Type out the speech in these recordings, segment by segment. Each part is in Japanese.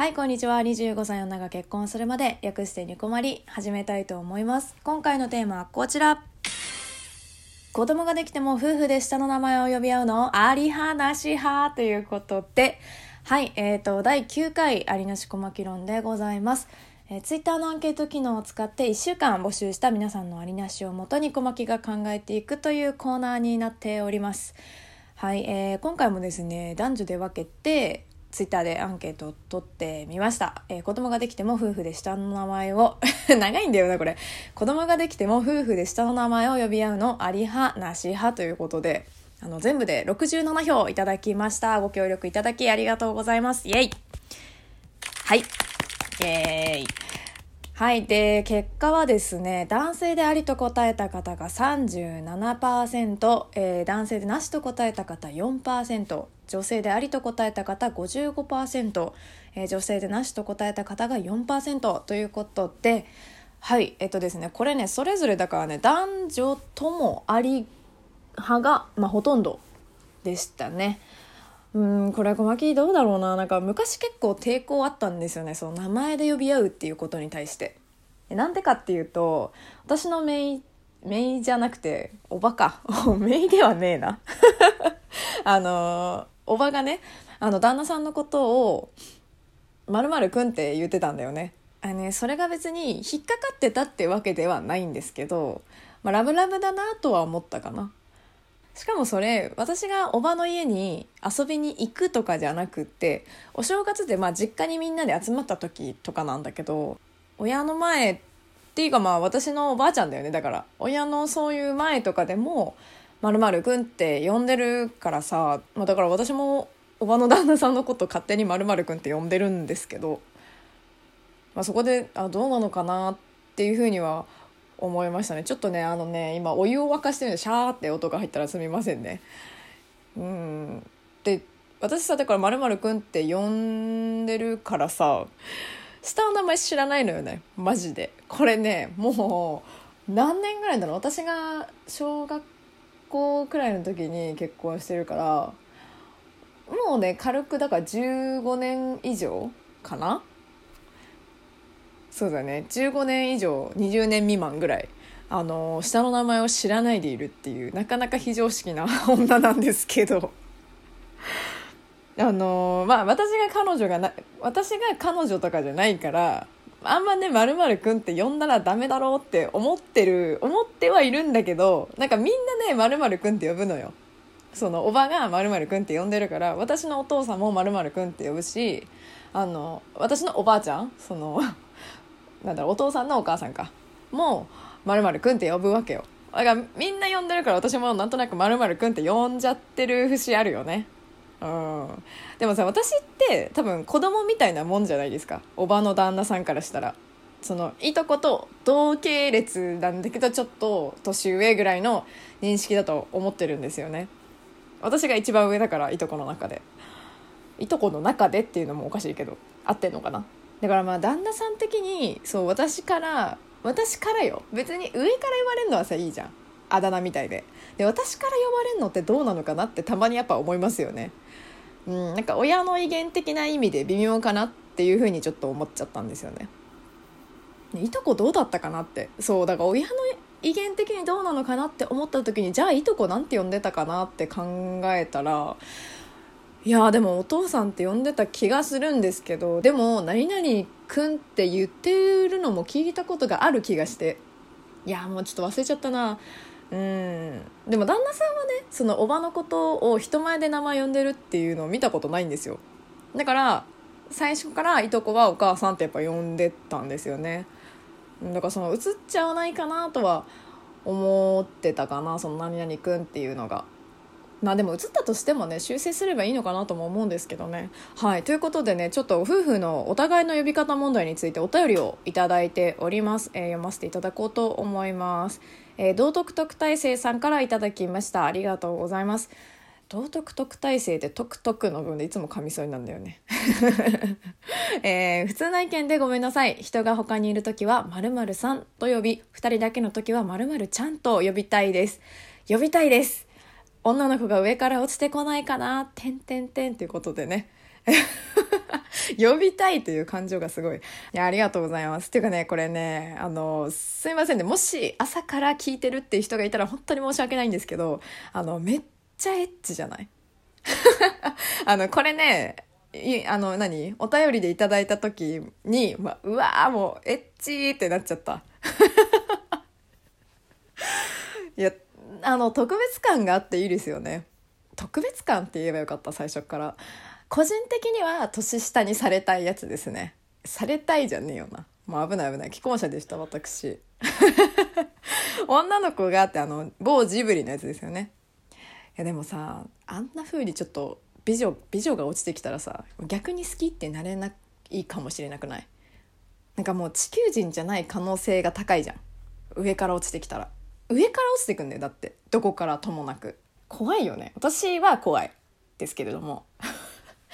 はい、こんにちは。25歳女が結婚するまで、略してニコマリ、始めたいと思います。今回のテーマはこちら。子供ができても夫婦で下の名前を呼び合うの？あり派なし派ということで、はい、えーと、第9回ありなし小巻論でございます。えー、ツイッターのアンケート機能を使って1週間募集した皆さんのありなしをもとに小巻が考えていくというコーナーになっております。はい、えー、今回もですね、男女で分けて、ツイッターでアンケートを取ってみました。えー、子供ができても夫婦で下の名前を 長いんだよな、これ。子供ができても夫婦で下の名前を呼び合うのあり派、なし派ということで、あの、全部で67票いただきました。ご協力いただきありがとうございます。イェイはい。イェーイはい。で、結果はですね、男性でありと答えた方が37%、えー、男性でなしと答えた方4%、女性でありと答えた方55%、えー、女性でなしと答えた方が4%ということで、はい。えっとですね、これね、それぞれだからね、男女ともあり派が、まあ、ほとんどでしたね。うんこれ小牧どうだろうな。なんか昔結構抵抗あったんですよね。その名前で呼び合うっていうことに対して。なんでかっていうと私のメイメイじゃなくておばか。メイではねえな。あのおばがねあの旦那さんのことを「まるくん」って言ってたんだよね。あのねそれが別に引っかかってたってわけではないんですけど、まあ、ラブラブだなとは思ったかな。しかもそれ私がおばの家に遊びに行くとかじゃなくってお正月でまあ実家にみんなで集まった時とかなんだけど親の前っていうかまあ私のおばあちゃんだよね。だから親のそういう前とかでも「まるくん」って呼んでるからさ、まあ、だから私もおばの旦那さんのこと勝手に「まるくん」って呼んでるんですけど、まあ、そこであどうなのかなっていうふうには思いましたね。ちょっとねあのね今お湯を沸かしてるんでシャーって音が入ったらすみませんね。うん。で私さだから「まるくん」って呼んでるからさ下の名前知らないのよね。マジで。これねもう何年ぐらいだろう。私が小学校くらいの時に結婚してるからもうね軽くだから15年以上かなそうだね15年以上20年未満ぐらいあの下の名前を知らないでいるっていうなかなか非常識な 女なんですけどあのまあ私が彼女がな私が彼女とかじゃないからあんまね、まるくんって呼んだらダメだろうって思ってる、思ってはいるんだけど、なんかみんなね、まるくんって呼ぶのよ。その、おばがまるくんって呼んでるから、私のお父さんもまるくんって呼ぶし、あの、私のおばあちゃん、その、なんだろうお父さんのお母さんか。もうまるくんって呼ぶわけよ。だからみんな呼んでるから私もなんとなくまるくんって呼んじゃってる節あるよね。うん。でもさ私って多分子供みたいなもんじゃないですか。おばの旦那さんからしたら。そのいとこと同系列なんだけどちょっと年上ぐらいの認識だと思ってるんですよね。私が一番上だからいとこの中で。いとこの中でっていうのもおかしいけど。合ってんのかな？だからまあ旦那さん的にそう私から私からよ。別に上から言われるのはさいいじゃん。あだ名みたいで。で私から呼ばれるのってどうなのかなってたまにやっぱ思いますよね。うんなんか親の威厳的な意味で微妙かなっていうふうにちょっと思っちゃったんですよね。いとこどうだったかなって。そうだから親の威厳的にどうなのかなって思った時にじゃあいとこなんて呼んでたかなって考えたらいやでもお父さんって呼んでた気がするんですけどでも何々くんって言ってるのも聞いたことがある気がして。いやもうちょっと忘れちゃったな。うん。でも旦那さんはねそのおばのことを人前で名前呼んでるっていうのを見たことないんですよ。だから最初からいとこはお母さんってやっぱ呼んでたんですよね。だからその映っちゃわないかなとは思ってたかなその何々くんっていうのが。まあでも映ったとしてもね修正すればいいのかなとも思うんですけどね。はい。ということでねちょっと夫婦のお互いの呼び方問題についてお便りをいただいております、えー、読ませていただこうと思います、えー、道徳特待生さんからいただきました。ありがとうございます。道徳特待生で徳徳の分でいつも噛みそうになんだよね、えー、普通な意見でごめんなさい。人が他にいる時は〇〇さんと呼び2人だけの時は〇〇ちゃんと呼びたいです。呼びたいです。女の子が上から落ちてこないかな、てんてんてんということでね。呼びたいという感情がすごい。いや、ありがとうございます。っていうかね、これね、あの、すいませんね。もし朝から聞いてるっていう人がいたら本当に申し訳ないんですけど、あの、めっちゃエッチじゃない？あの、これね、いあの、何？お便りでいただいた時に、まうわーもう、エッチーってなっちゃった。い や、あの、特別感があっていいですよね。特別感って言えばよかった、最初から。個人的には年下にされたいやつですね。されたいじゃねえよな。もう危ない危ない。既婚者でした私。女の子がってあの某ジブリのやつですよね。いやでもさあんな風にちょっと美女美女が落ちてきたらさ逆に好きってなれないかもしれなくない？なんかもう地球人じゃない可能性が高いじゃん。上から落ちてきたら。上から落ちてくんだよだってどこからともなく怖いよね私は怖いですけれども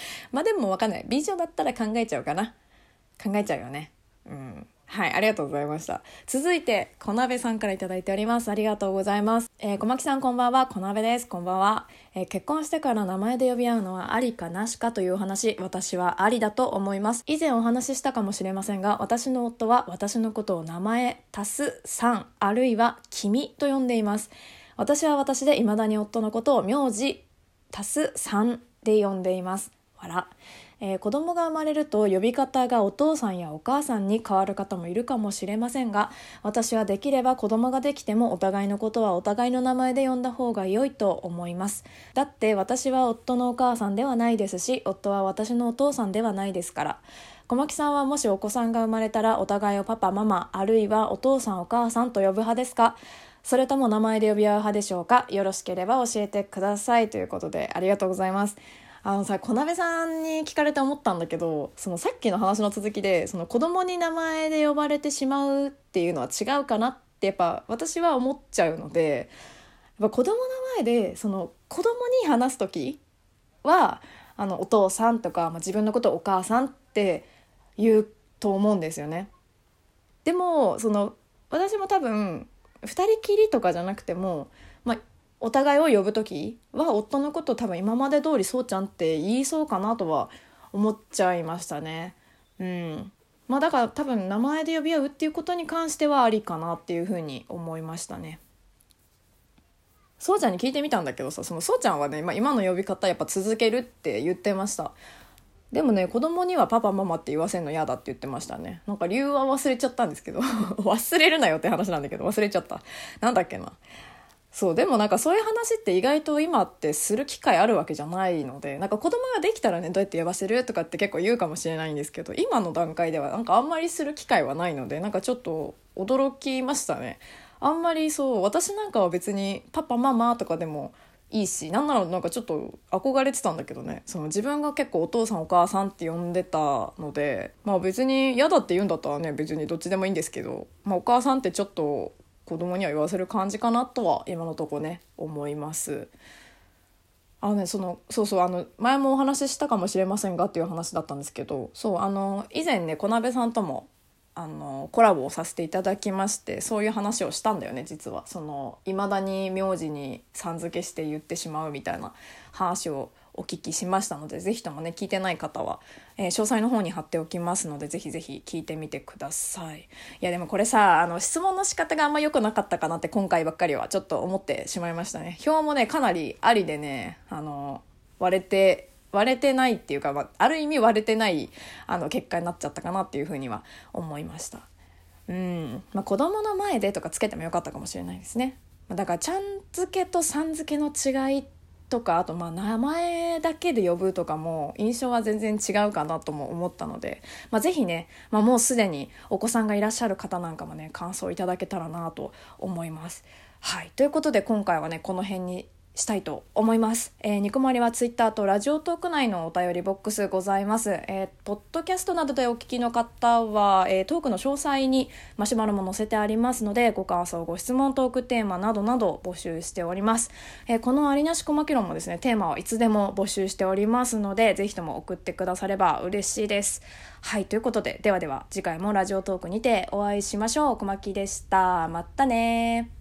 まあでもわかんない。美女だったら考えちゃうかな。考えちゃうよね。うん。はい、ありがとうございました。続いて、小鍋さんから頂いております。ありがとうございます。えー、小牧さんこんばんは、小鍋です。こんばんは。えー、結婚してから名前で呼び合うのはありかなしかというお話、私はありだと思います。以前お話ししたかもしれませんが、私の夫は私のことを名前、足す3、あるいは君と呼んでいます。私は私で未だに夫のことを名字、足す3で呼んでいます。ら、えー、子供が生まれると呼び方がお父さんやお母さんに変わる方もいるかもしれませんが私はできれば子供ができてもお互いのことはお互いの名前で呼んだ方が良いと思います。だって私は夫のお母さんではないですし夫は私のお父さんではないですから。小牧さんはもしお子さんが生まれたらお互いをパパママあるいはお父さんお母さんと呼ぶ派ですか？それとも名前で呼び合う派でしょうか？よろしければ教えてくださいということでありがとうございます。あのさ小鍋さんに聞かれて思ったんだけどそのさっきの話の続きでその子供に名前で呼ばれてしまうっていうのは違うかなってやっぱ私は思っちゃうのでやっぱ子供の前でその子供に話す時はあのお父さんとか、まあ、自分のことをお母さんって言うと思うんですよね。でもその私も多分2人きりとかじゃなくても、まあ、お互いを呼ぶ時は夫のこと多分今まで通りそうちゃんって言いそうかなとは思っちゃいましたね。うんまあだから多分名前で呼び合うっていうことに関してはありかなっていうふうに思いましたね。そうちゃんに聞いてみたんだけどさそのそうちゃんはね、まあ、今の呼び方やっぱ続けるって言ってましたでもね子供にはパパママって言わせるの嫌だって言ってましたねなんか理由は忘れちゃったんですけど忘れるなよって話なんだけど忘れちゃったなんだっけなそうでもなんかそういう話って意外と今ってする機会あるわけじゃないのでなんか子供ができたらねどうやって呼ばせるとかって結構言うかもしれないんですけど今の段階ではなんかあんまりする機会はないのでなんかちょっと驚きましたね。あんまりそう私なんかは別にパパママとかでもいいしなんならなんかちょっと憧れてたんだけどね。その自分が結構お父さんお母さんって呼んでたのでまあ別に嫌だって言うんだったらね別にどっちでもいいんですけど、まあ、お母さんってちょっと子供には言わせる感じかなとは今のとこね思います。あのね、そのそうそうあの前もお話ししたかもしれませんがっていう話だったんですけどそうあの以前ね小鍋さんともあのコラボをさせていただきましてそういう話をしたんだよね実はその未だに名字にさん付けして言ってしまうみたいな話をお聞きしましたので是非ともね聞いてない方は、えー、詳細の方に貼っておきますので是非是非聞いてみてください。いやでもこれさあの質問の仕方があんま良くなかったかなって今回ばっかりはちょっと思ってしまいましたね。表もねかなりありでねあの割れて割れてないっていうか、まあ、ある意味割れてないあの結果になっちゃったかなっていうふうには思いました。うん。まあ子供の前でとかつけてもよかったかもしれないですね。だからちゃん付けとさん付けの違いってとかあとまあ名前だけで呼ぶとかも印象は全然違うかなとも思ったので、まあ、ぜひね、まあ、もうすでにお子さんがいらっしゃる方なんかもね感想いただけたらなと思います。はい、ということで今回はねこの辺にしたいと思います。えー、ニコマリはツイッターとラジオトーク内のお便りボックスございます。えー、ポッドキャストなどでお聞きの方は、えー、トークの詳細にマシュマロも載せてありますので、ご感想、ご質問、トークテーマなどなど募集しております。えー、このありなしこまきろもですね、テーマはいつでも募集しておりますので、ぜひとも送ってくだされば嬉しいです。はい、ということで、ではでは次回もラジオトークにてお会いしましょう。小牧でした。またね